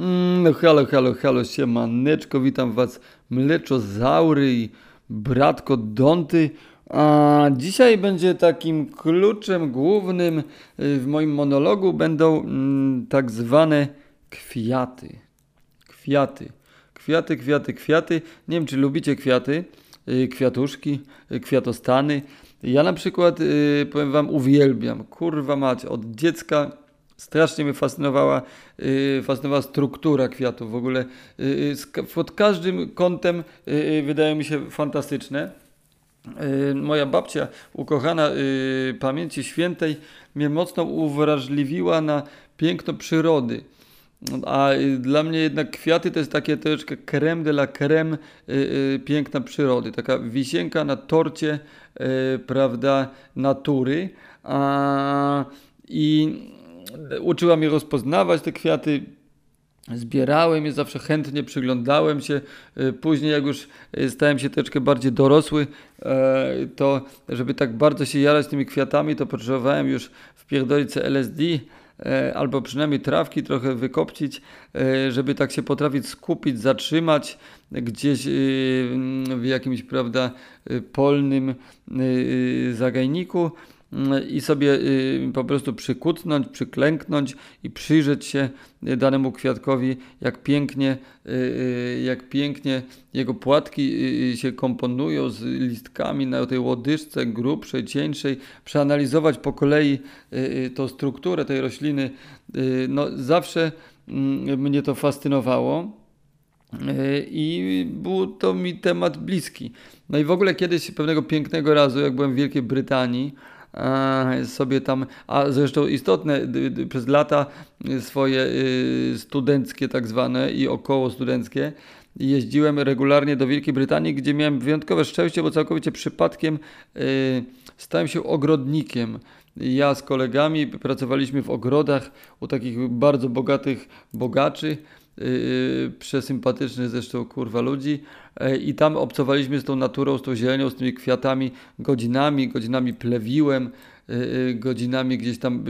Mm, no halo, halo, halo, siemaneczko, witam was mleczozaury i bratko Donty. A dzisiaj będzie takim kluczem głównym y, w moim monologu będą mm, tak zwane kwiaty. Kwiaty. Kwiaty, kwiaty, kwiaty. Nie wiem, czy lubicie kwiaty, y, kwiatuszki, y, kwiatostany. Ja na przykład, powiem wam, uwielbiam. Kurwa mać, od dziecka strasznie mnie fascynowała, yy, fascynowała struktura kwiatów w ogóle. Yy, pod każdym kątem yy, wydają mi się fantastyczne. Y, moja babcia, ukochana pamięci świętej, mnie mocno uwrażliwiła na piękno przyrody. A dla mnie jednak kwiaty to jest takie troszeczkę creme de la creme piękna przyrody. Taka wisienka na torcie, prawda, natury. A, I uczyła mnie rozpoznawać te kwiaty. Zbierałem je zawsze chętnie, przyglądałem się. Y, później, jak już y, stałem się troszeczkę bardziej dorosły, e, to żeby tak bardzo się jarać tymi kwiatami, to potrzebowałem już wpierdolić LSD e, albo przynajmniej trawki trochę wykopcić, e, żeby tak się potrafić skupić, zatrzymać gdzieś w jakimś, prawda, polnym zagajniku i sobie y, po prostu przykutnąć, przyklęknąć i przyjrzeć się danemu kwiatkowi, jak pięknie, y, y, jak pięknie jego płatki się komponują z listkami na tej łodyżce grubszej, cieńszej, przeanalizować po kolei tą strukturę tej rośliny. No, zawsze mm, mnie to fascynowało. I był to mi temat bliski. No i w ogóle kiedyś pewnego pięknego razu, jak byłem w Wielkiej Brytanii, sobie tam, a zresztą istotne przez lata swoje y, studenckie tak zwane i około studenckie jeździłem regularnie do Wielkiej Brytanii, gdzie miałem wyjątkowe szczęście, bo całkowicie przypadkiem y, stałem się ogrodnikiem. Ja z kolegami pracowaliśmy w ogrodach u takich bardzo bogatych bogaczy yy, przesympatycznych zresztą kurwa ludzi yy, i tam obcowaliśmy z tą naturą, z tą zielenią, z tymi kwiatami godzinami, godzinami plewiłem, yy, godzinami gdzieś tam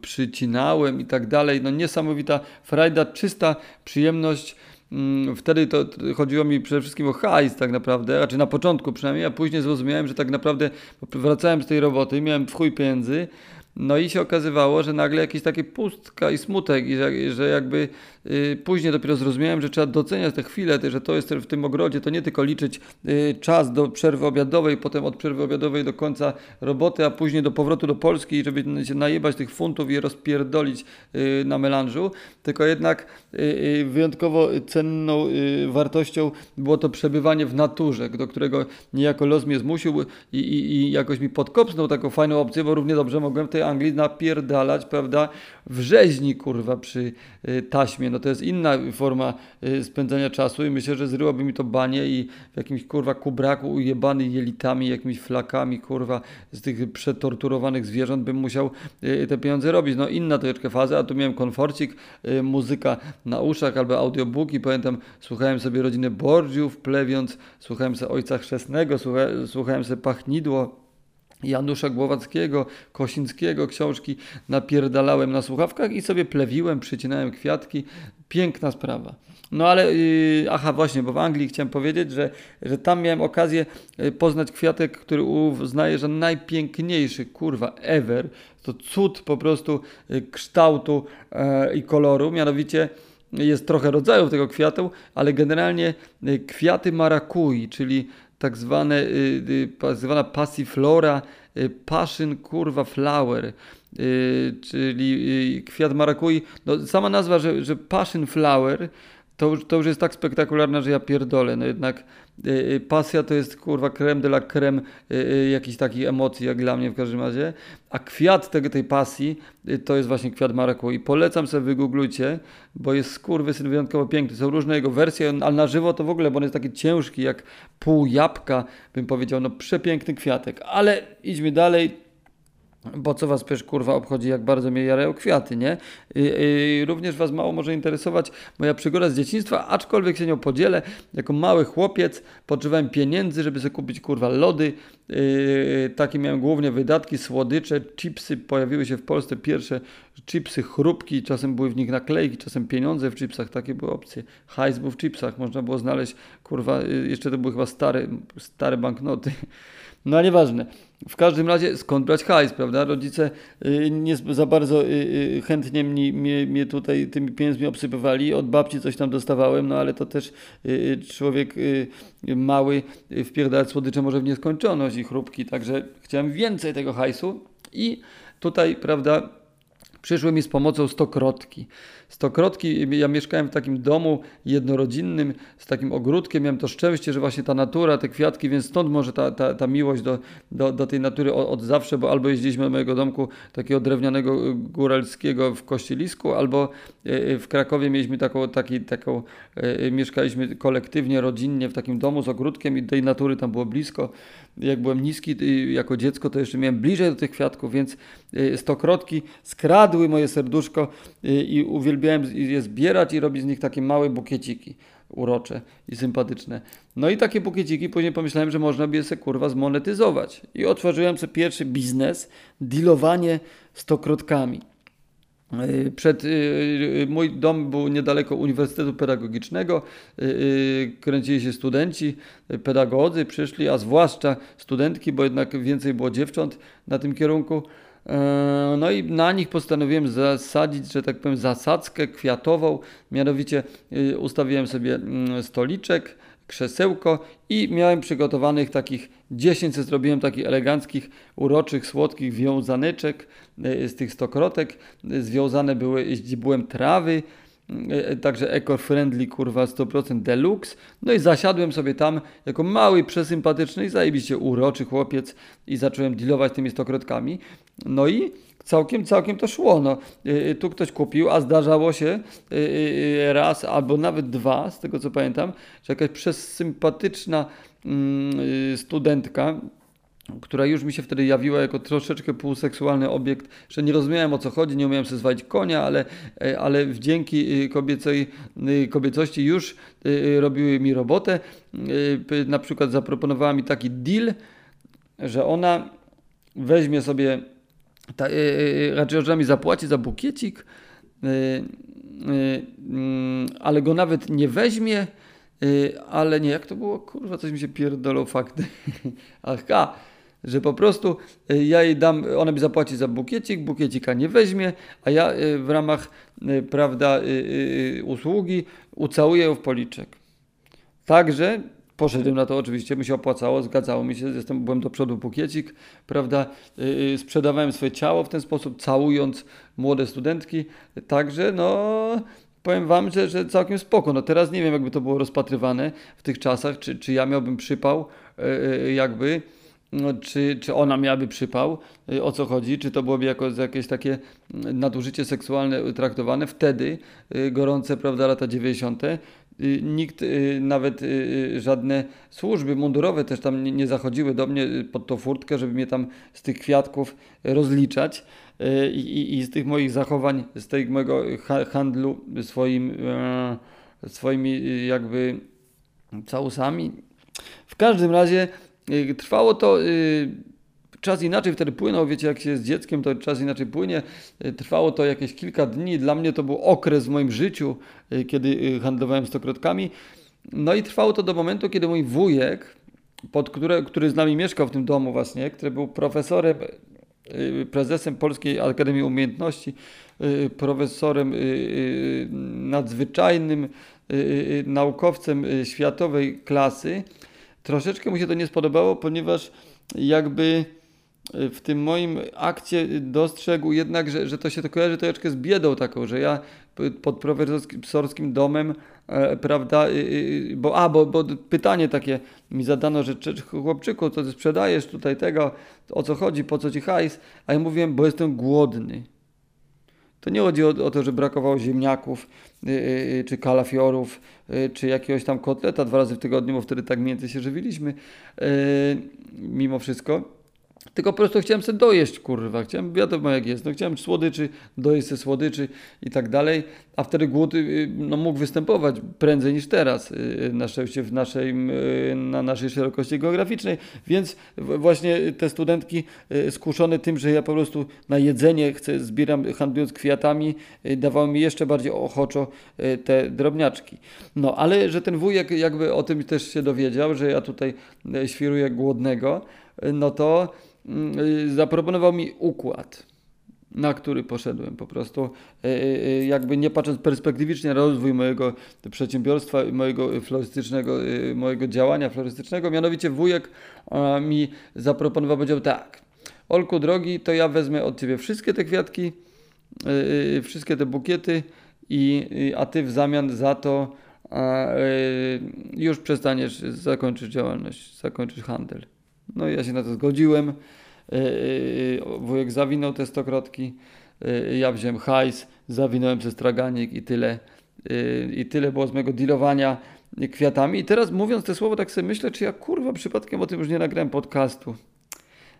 przycinałem i tak dalej. No niesamowita frajda, czysta przyjemność. Mm, wtedy to chodziło mi przede wszystkim o hajs tak naprawdę, raczej na początku przynajmniej, a później zrozumiałem, że tak naprawdę wracałem z tej roboty, miałem w chuj pieniędzy, no i się okazywało, że nagle jakieś takie pustka i smutek, i że, że jakby y, później dopiero zrozumiałem, że trzeba doceniać te chwile, że to jest w tym ogrodzie, to nie tylko liczyć y, czas do przerwy obiadowej, potem od przerwy obiadowej do końca roboty, a później do powrotu do Polski, żeby się najebać tych funtów i rozpierdolić y, na melanżu, tylko jednak y, y, wyjątkowo cenną y, wartością było to przebywanie w naturze, do którego niejako los mnie zmusił i, i, i jakoś mi podkopnął taką fajną opcję, bo równie dobrze mogłem tej Anglii napierdalać, prawda, w rzeźni, kurwa, przy y, taśmie. No to jest inna forma y, spędzania czasu i myślę, że zryłoby mi to banie i w jakimś, kurwa, kubraku ujebany jelitami, jakimiś flakami, kurwa, z tych przetorturowanych zwierząt bym musiał y, te pieniądze robić. No inna troszeczkę faza, a tu miałem komforcik, muzyka na uszach albo audiobooki. Pamiętam, słuchałem sobie rodziny Borgiów, plewiąc, słuchałem sobie Ojca Chrzestnego, słuchałem sobie Pachnidło, Janusza Głowackiego, Kosińskiego, książki napierdalałem na słuchawkach i sobie plewiłem, przycinałem kwiatki. Piękna sprawa. No ale, yy, aha właśnie, bo w Anglii chciałem powiedzieć, że, że tam miałem okazję y, poznać kwiatek, który uznaję, że najpiękniejszy, kurwa, ever. To cud po prostu y, kształtu yy, i koloru, mianowicie jest trochę rodzajów tego kwiatu, ale generalnie y, kwiaty marakui, czyli tak zwane, tak zwana passiflora, y, passion kurwa flower, czyli kwiat marakui. No, sama nazwa, że, że passion flower, to, to już jest tak spektakularna, że ja pierdolę. No jednak pasja to jest kurwa creme de la creme y, jakichś takich emocji, jak dla mnie w każdym razie. A kwiat tego, tej pasji y, to jest właśnie kwiat marakui. Polecam sobie wygooglujcie, bo jest skurwysyn wyjątkowo piękny. Są różne jego wersje, ale na żywo to w ogóle, bo on jest taki ciężki, jak pół jabłka, bym powiedział. No przepiękny kwiatek. Ale idźmy dalej bo co was przecież kurwa obchodzi, jak bardzo mnie jarają kwiaty, nie? I, i również was mało może interesować moja przygoda z dzieciństwa, aczkolwiek się nią podzielę. Jako mały chłopiec potrzebowałem pieniędzy, żeby sobie kupić kurwa lody. Yy, takie miałem głównie wydatki, słodycze, chipsy. Pojawiły się w Polsce pierwsze chipsy, chrupki, czasem były w nich naklejki, czasem pieniądze w chipsach, takie były opcje. Hajs był w chipsach, można było znaleźć, kurwa, y, jeszcze to były chyba stare, stare banknoty. No ale nieważne. W każdym razie skąd brać hajs, prawda? Rodzice y, nie za bardzo y, chętnie mnie, mnie, mnie tutaj tymi pieniędzmi obsypywali. Od babci coś tam dostawałem, no ale to też człowiek mały wpierdalać słodycze może w nieskończoność i chrupki, także chciałem więcej tego hajsu i tutaj, prawda, przyszły mi z pomocą stokrotki. Stokrotki, ja mieszkałem w takim domu jednorodzinnym z takim ogródkiem, miałem to szczęście, że właśnie ta natura, te kwiatki, więc stąd może ta, ta, ta miłość do, do, do tej natury od, od, zawsze, bo albo jeździliśmy do mojego domku takiego drewnianego y, góralskiego w Kościelisku, albo y, y, w Krakowie mieliśmy taką, taki, taką mieszkaliśmy kolektywnie, rodzinnie w takim domu z ogródkiem i tej natury tam było blisko. Jak byłem niski jako dziecko, to jeszcze miałem bliżej do tych kwiatków, więc stokrotki skradły moje serduszko i uwielbiałem uwielbiałem je zbierać i robić z nich takie małe bukieciki urocze i sympatyczne. No i takie bukieciki później pomyślałem, że można by je sobie kurwa zmonetyzować. I otworzyłem sobie pierwszy biznes, dealowanie stokrotkami. Y, przed, y, mój dom był niedaleko Uniwersytetu Pedagogicznego. Y, kręcili się studenci, pedagodzy przyszli, a zwłaszcza studentki, bo jednak więcej było dziewcząt na tym kierunku. E, no i na nich postanowiłem zasadzić, że tak powiem, zasadzkę kwiatową. Mianowicie y, ustawiłem sobie mm, stoliczek, krzesełko i miałem przygotowanych takich 10, zrobiłem takich eleganckich, uroczych, słodkich wiązaneczek y, z tych stokrotek. Związane były źdźbłem trawy, także eco-friendly, kurwa, 100% deluxe. No i zasiadłem sobie tam jako mały, przesympatyczny i zajebiście uroczy chłopiec i zacząłem dealować tymi stokrotkami. No i całkiem, całkiem to szło. No, e, e, tu ktoś kupił, a zdarzało się raz albo nawet dwa, z tego co pamiętam, że jakaś przesympatyczna mm, studentka, która już mi się wtedy jawiła jako troszeczkę półseksualny obiekt, że nie rozumiałem o co chodzi, nie umiałem sobie zwalić konia, ale, e, ale dzięki e, kobiecej, e, kobiecości już robiły mi robotę. Na przykład zaproponowała mi taki deal, że ona weźmie sobie, ta, raczej że mi zapłaci za bukiecik, mm, ale go nawet nie weźmie, ale nie, jak to było? Kurwa, coś mi się pierdolą fakty. Aha, że po prostu y, ja jej dam, ona mi zapłaci za bukiecik, bukiecika nie weźmie, a ja y, w ramach, y, prawda, usługi ucałuję ją w policzek. Także poszedłem na to oczywiście, mi się opłacało, zgadzało mi się, jestem, byłem do przodu bukiecik, prawda, sprzedawałem swoje ciało w ten sposób, całując młode studentki, także no powiem wam, że, że całkiem spoko. No teraz nie wiem, jakby to było rozpatrywane w tych czasach, czy, czy ja miałbym przypał, jakby no, czy, czy ona miałaby przypał, y, o co chodzi, czy to byłoby jako jakieś takie mm, nadużycie seksualne traktowane. Wtedy, y, gorące, prawda, lata 90., y, nikt, nawet żadne służby mundurowe też tam nie zachodziły do mnie pod tą furtkę, żeby mnie tam z tych kwiatków rozliczać i, i, z tych moich zachowań, z tego mojego handlu swoim, swoimi jakby całusami. W każdym razie trwało to, y, czas inaczej wtedy płynął, wiecie, jak się jest dzieckiem, to czas inaczej płynie. Y, trwało to jakieś kilka dni. Dla mnie to był okres w moim życiu, kiedy handlowałem stokrotkami. No i trwało to do momentu, kiedy mój wujek, pod które, który z nami mieszkał w tym domu właśnie, który był profesorem, prezesem Polskiej Akademii Umiejętności, profesorem nadzwyczajnym, naukowcem światowej klasy, Troszeczkę mu się to nie spodobało, ponieważ jakby e, w tym moim akcie dostrzegł jednak, że, że to się to kojarzy troszeczkę z biedą taką, że ja pod profesorskim domem, e, prawda, bo, a, bo, bo pytanie takie mi zadano, że chłopczyku, to ty sprzedajesz tutaj tego, o co chodzi, po co ci hajs, a ja mówiłem, bo jestem głodny. To nie chodzi o, o to, że brakowało ziemniaków, yy, czy kalafiorów, yy, czy jakiegoś tam kotleta dwa razy w tygodniu, bo wtedy tak między się żywiliśmy, yy, mimo wszystko. Tylko po prostu chciałem sobie dojeść, kurwa. Chciałem, wiadomo jak jest, no chciałem słodyczy, dojeść sobie słodyczy i tak dalej, a wtedy głód y, no, mógł występować prędzej niż teraz, y, na szczęście w naszej, y, na naszej szerokości geograficznej, więc właśnie te studentki skuszone tym, że ja po prostu na jedzenie chcę, zbieram handlując kwiatami, dawały mi jeszcze bardziej ochoczo te drobniaczki. No, ale że ten wujek jakby o tym też się dowiedział, że ja tutaj świruję głodnego, no to Mm, y, zaproponował mi układ, na który poszedłem po prostu, y, y, jakby nie patrząc perspektywicznie na rozwój mojego przedsiębiorstwa, mojego florystycznego, mojego działania florystycznego, mianowicie wujek mi zaproponował, powiedział tak, Olku drogi, to ja wezmę od Ciebie wszystkie te kwiatki, wszystkie te bukiety, i, a Ty w zamian za to już przestaniesz, zakończyć działalność, zakończysz handel. No ja się na to zgodziłem. E, e, wujek zawinął te stokrotki, e, ja wziąłem hajs, zawinąłem ze straganik i tyle. I tyle było z mojego dealowania kwiatami. I teraz mówiąc te słowo, tak sobie myślę, czy ja kurwa przypadkiem o tym już nie nagrałem podcastu.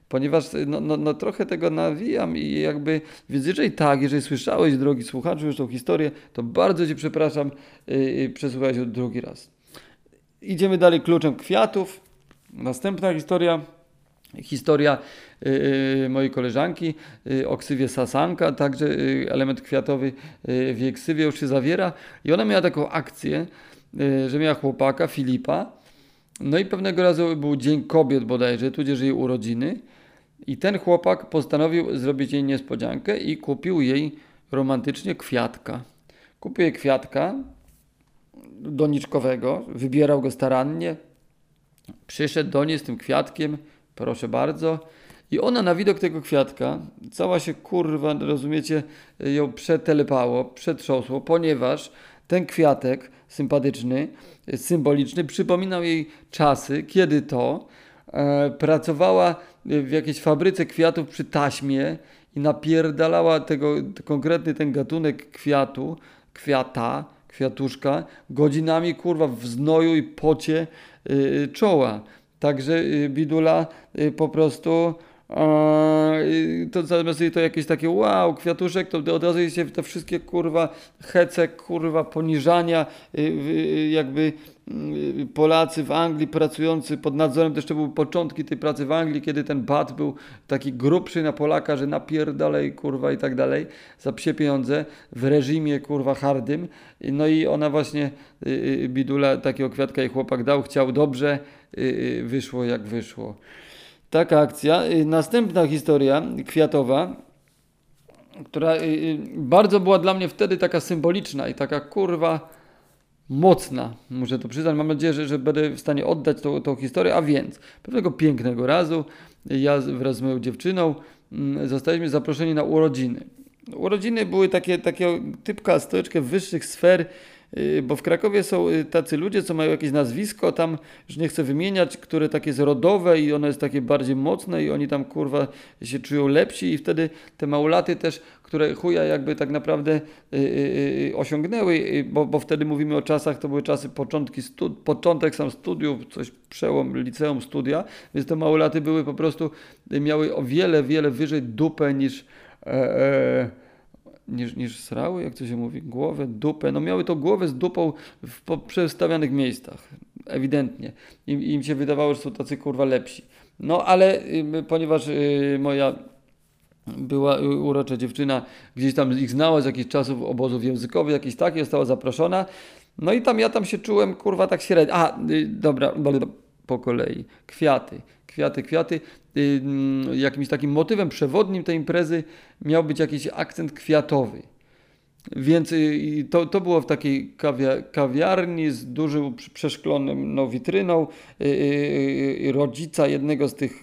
Ponieważ no, no, no trochę tego nawijam i jakby, więc jeżeli tak, jeżeli słyszałeś, drogi słuchaczu, już tą historię, to bardzo Ci przepraszam, yy, przesłuchałeś drugi raz. Idziemy dalej kluczem kwiatów. Następna historia, historia yy, mojej koleżanki yy, o ksywie Sasanka, także yy, element kwiatowy w jej ksywie już się zawiera. I ona miała taką akcję, że miała chłopaka Filipa, no i pewnego razu był Dzień Kobiet bodajże, tudzież jej urodziny. I ten chłopak postanowił zrobić jej niespodziankę i kupił jej romantycznie kwiatka. Kupił jej kwiatka doniczkowego, wybierał go starannie, Przyszedł do niej z tym kwiatkiem, proszę bardzo. I ona na widok tego kwiatka, cała się kurwa, rozumiecie, ją przetelepało, przetrząsło, ponieważ ten kwiatek sympatyczny, symboliczny, przypominał jej czasy, kiedy to e, pracowała w jakiejś fabryce kwiatów przy taśmie i napierdalała tego, konkretny ten gatunek kwiatu, kwiata, kwiatuszka, godzinami kurwa w znoju i pocie Y, czoła. Także y, bidula y, po prostu to zamiast to jakieś takie wow, kwiatuszek, to od razu się te wszystkie kurwa hece, kurwa poniżania, jakby Polacy w Anglii pracujący pod nadzorem, to były początki tej pracy w Anglii, kiedy ten bat był taki grubszy na Polaka, że napierdalej kurwa i tak dalej, za psie pieniądze w reżimie kurwa hardym. No i ona właśnie, bidula takiego kwiatka i chłopak dał, chciał dobrze, wyszło jak wyszło. Taka akcja. Y, następna historia kwiatowa, która y, y, bardzo była dla mnie wtedy taka symboliczna i taka kurwa mocna, muszę to przyznać. Mam nadzieję, że, że będę w stanie oddać tą, tą historię. A więc, pewnego pięknego razu ja wraz z moją dziewczyną mm, zostaliśmy zaproszeni na urodziny. Urodziny były takie, takie typka stołeczkę wyższych sfer bo w Krakowie są y, tacy ludzie, co mają jakieś nazwisko, tam już nie chcę wymieniać, które takie jest rodowe i ono jest takie bardziej mocne i oni tam kurwa się czują lepsi i wtedy te małolaty też, które chuja jakby tak naprawdę yy, osiągnęły, bo, bo wtedy mówimy o czasach, to były czasy początki stud- początek sam studiów, coś przełom liceum, studia, więc te małolaty były po prostu, miały o wiele, wiele wyżej dupę niż e, niż, niż srały, jak to się mówi, głowę, dupę. No miały to głowę z dupą w przestawianych miejscach, ewidentnie. Im, im się wydawało, że są tacy kurwa lepsi. No ale y, ponieważ y, moja była urocza dziewczyna, gdzieś tam ich znała z jakichś czasów obozów językowych, jakiś taki, została zaproszona. No i tam ja tam się czułem, kurwa, tak średnio. A, y, dobra, po kolei. Kwiaty, kwiaty, kwiaty. Y, mm, jakimś takim motywem przewodnim tej imprezy miał być jakiś akcent kwiatowy. Więc y, to, to było w takiej kawiarni z dużym przeszklonym no, witryną y, rodzica jednego z tych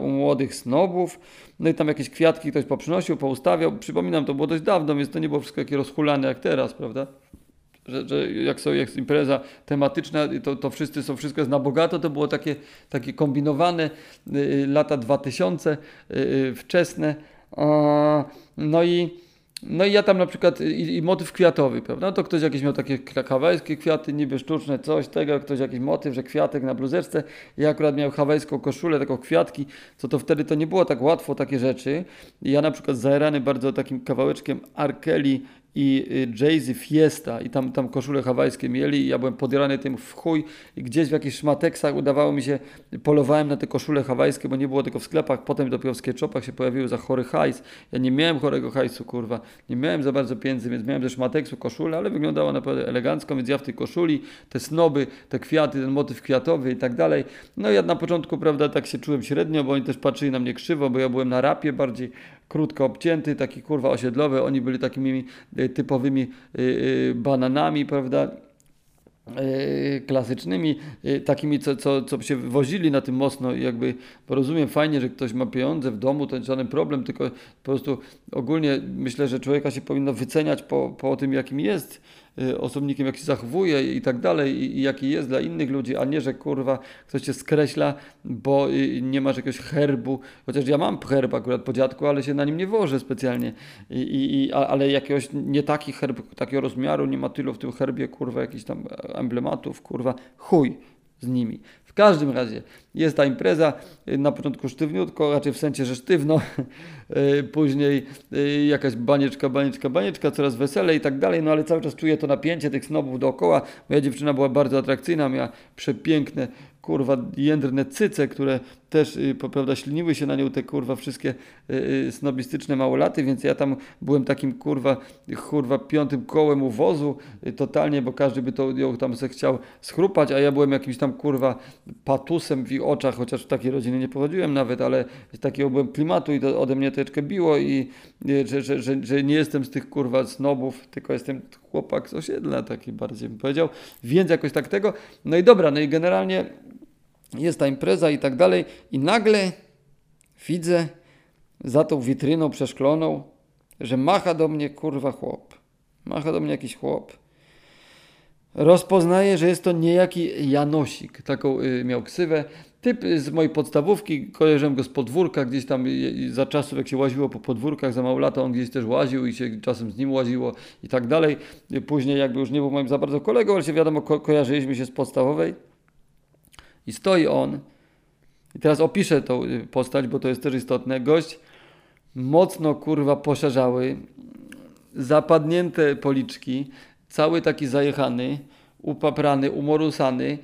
młodych snobów. No i tam jakieś kwiatki ktoś poprzynosił, poustawiał. Przypominam, to było dość dawno, więc to nie było wszystko takie rozhulane jak teraz, prawda? Że, że jak, są, jak impreza tematyczna, to, to wszyscy są, wszystko jest na bogato, to było takie, takie kombinowane y, lata 2000 y, y, wczesne. No i No i ja tam na przykład, i, i motyw kwiatowy, prawda? No to ktoś jakieś miał takie hawajskie kwiaty, niby sztuczne, coś tego, ktoś jakiś motyw, że kwiatek na bluzeczce. Ja akurat miał hawajską koszulę, taką kwiatki, co to wtedy to nie było tak łatwo, takie rzeczy. I ja na przykład zajerany bardzo takim kawałeczkiem Arkeli i y, Jay-Z Fiesta i tam, tam koszule hawajskie mieli i ja byłem podjarany tym w chuj i gdzieś w jakichś szmateksach udawało mi się, polowałem na te koszule hawajskie, bo nie było tego w sklepach, potem dopiero w sketchopach się pojawiły za chory hajs. Ja nie miałem chorego hajsu, kurwa, nie miałem za bardzo pieniędzy, więc miałem ze szmateksu koszulę, ale wyglądała naprawdę elegancko, więc ja w tej koszuli, te snoby, te kwiaty, ten motyw kwiatowy i tak dalej. No ja na początku, prawda, tak się czułem średnio, bo oni też patrzyli na mnie krzywo, bo ja byłem na rapie bardziej krótko obcięty, taki kurwa osiedlowy, oni byli takimi y, typowymi y, y, bananami, prawda? klasycznymi, takimi, co, co, co się wozili na tym mocno i jakby porozumiem fajnie, że ktoś ma pieniądze w domu, to żaden problem, tylko po prostu ogólnie myślę, że człowieka się powinno wyceniać po, po tym, jakim jest osobnikiem, jak się zachowuje i tak dalej, i, jaki jest dla innych ludzi, a nie, że kurwa ktoś cię skreśla, bo y, nie masz jakiegoś herbu, chociaż ja mam herb akurat po dziadku, ale się na nim nie wożę specjalnie, I, i, ale jakiegoś nie taki herb, takiego rozmiaru, nie ma tylu w tym herbie, kurwa, jakichś tam emblematów, kurwa, chuj z nimi. W każdym razie jest ta impreza, y, na początku sztywniutko, raczej w sensie, że sztywno, y, później y, jakaś banieczka, banieczka, banieczka, coraz weselej i tak dalej, no ale cały czas czuję to napięcie tych snobów dookoła. Moja dziewczyna była bardzo atrakcyjna, miała przepiękne kurwa jędrne cyce, które też y, prawda, śliniły się na nią te kurwa wszystkie y, y, snobistyczne małolaty, więc ja tam byłem takim kurwa, kurwa piątym kołem u wozu totalnie, bo każdy by to ją tam se chciał schrupać, a ja byłem jakimś tam kurwa patusem w ich oczach, chociaż w takiej rodziny nie pochodziłem nawet, ale z takiego byłem klimatu i to ode mnie troszeczkę biło i y, że, że, że, że nie jestem z tych kurwa snobów, tylko jestem chłopak z osiedla, taki bardziej bym powiedział, więc jakoś tak tego, no i dobra, no i generalnie jest ta impreza i tak dalej i nagle widzę za tą witryną przeszkloną, że macha do mnie kurwa chłop. Macha do mnie jakiś chłop. Rozpoznaję, że jest to niejaki Janosik. Taką y, miał ksywę. Typ z mojej podstawówki, kojarzyłem go z podwórka, gdzieś tam za czasów jak się łaziło po podwórkach, za mało lata on gdzieś też łaził i się czasem z nim łaziło i tak dalej. Później jakby już nie był moim za bardzo kolegą, ale się wiadomo, ko kojarzyliśmy się z podstawowej. I stoi on, i teraz opiszę tą y, postać, bo to jest też istotne. Gość mocno kurwa poszerzały, zapadnięte policzki, cały taki zajechany, upaprany, umorusany,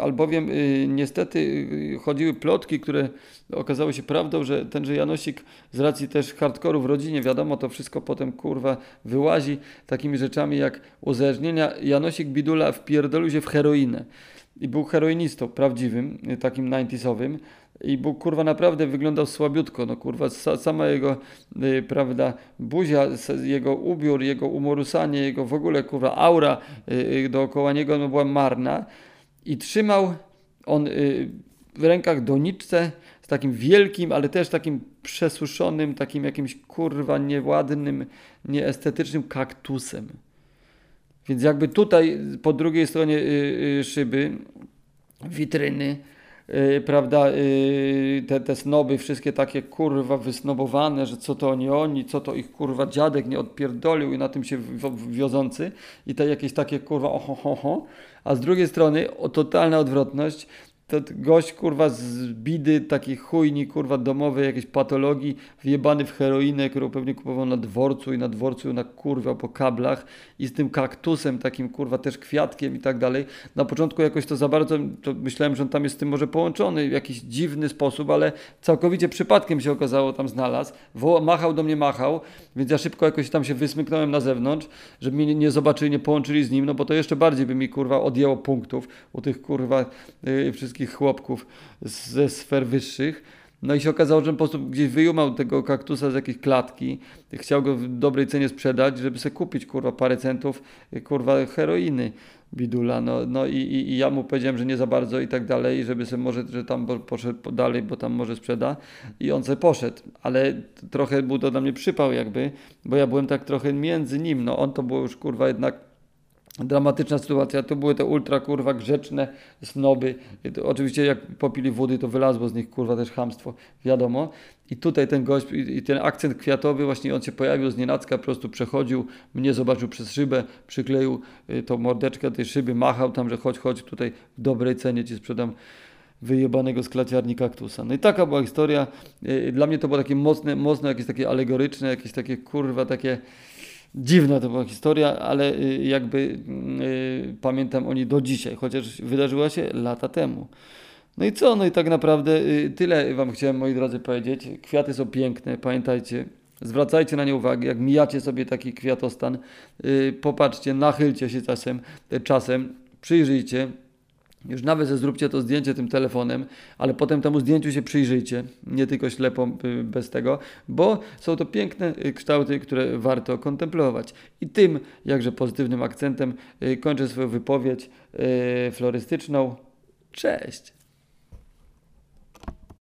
albowiem niestety chodziły plotki, które okazały się prawdą, że tenże Janosik z racji też hardkoru w rodzinie, wiadomo, to wszystko potem kurwa wyłazi takimi rzeczami jak uzależnienia. Janosik Bidula wpierdolił się w heroinę i był heroinistą prawdziwym, takim 90 i był kurwa naprawdę wyglądał słabiutko, no kurwa sama jego y, prawda buzia, jego ubiór, jego umorusanie, jego w ogóle kurwa aura y, y, dookoła niego no, była marna i trzymał on w rękach doniczce z takim wielkim, ale też takim przesuszonym, takim jakimś kurwa nieładnym, nieestetycznym kaktusem. Więc jakby tutaj po drugiej stronie y, y, szyby, witryny, y, prawda, te, te snoby, wszystkie takie kurwa wysnobowane, że co to oni oni, co to ich kurwa dziadek nie odpierdolił i na tym się wiodący i te jakieś takie kurwa oho, ho, ho. a z drugiej strony o totalna odwrotność, to gość kurwa z bidy, taki chujni kurwa domowej jakiejś patologii, wjebany w heroinę, którą pewnie kupował na dworcu i na dworcu na kurwa po kablach i z tym kaktusem takim kurwa też kwiatkiem i tak dalej. Na początku jakoś to za bardzo, to myślałem, że on tam jest z tym może połączony w jakiś dziwny sposób, ale całkowicie przypadkiem się okazało tam znalazł. Wo machał do mnie, machał, więc ja szybko jakoś tam się wysmyknąłem na zewnątrz, żeby mnie nie zobaczyli, nie połączyli z nim, no bo to jeszcze bardziej by mi kurwa odjęło punktów u tych kurwa yy, wszystkich wszystkich chłopków ze sfer wyższych. No i się okazało, że po prostu gdzieś wyjumał tego kaktusa z jakiejś klatki, chciał go w dobrej cenie sprzedać, żeby sobie kupić, kurwa, parę centów, kurwa, heroiny bidula, no, no i, i, i ja mu powiedziałem, że nie za bardzo i tak dalej, żeby sobie może, że tam poszedł dalej, bo tam może sprzeda. I on sobie poszedł, ale trochę był to dla mnie przypał jakby, bo ja byłem tak trochę między nim, no on to było już, kurwa, jednak dramatyczna sytuacja. To były te ultra kurwa grzeczne snoby. To, oczywiście jak popili wody, to wylazło z nich kurwa też hamstwo, wiadomo. I tutaj ten gość, i i ten akcent kwiatowy, właśnie on się pojawił z nienacka, po prostu przechodził, mnie zobaczył przez szybę, przykleił y, tą mordeczkę tej szyby, machał tam, że chodź, chodź, tutaj w dobrej cenie ci sprzedam wyjebanego z klaciarni kaktusa. No i taka była historia. Y, Dla mnie to było takie mocne, mocno jakieś takie alegoryczne, jakieś takie kurwa, takie dziwna to była historia, ale y, jakby y, pamiętam o niej do dzisiaj, chociaż wydarzyła się lata temu. No i co? No i tak naprawdę y, tyle Wam chciałem, moi drodzy, powiedzieć. Kwiaty są piękne, pamiętajcie. Zwracajcie na nie uwagę, jak mijacie sobie taki kwiatostan, y, popatrzcie, nachylcie się czasem, czasem, przyjrzyjcie, już nawet zróbcie to zdjęcie tym telefonem, ale potem temu zdjęciu się przyjrzyjcie, nie tylko ślepo y, bez tego, bo są to piękne y, kształty, które warto kontemplować. I tym jakże pozytywnym akcentem y, kończę swoją wypowiedź florystyczną. Cześć!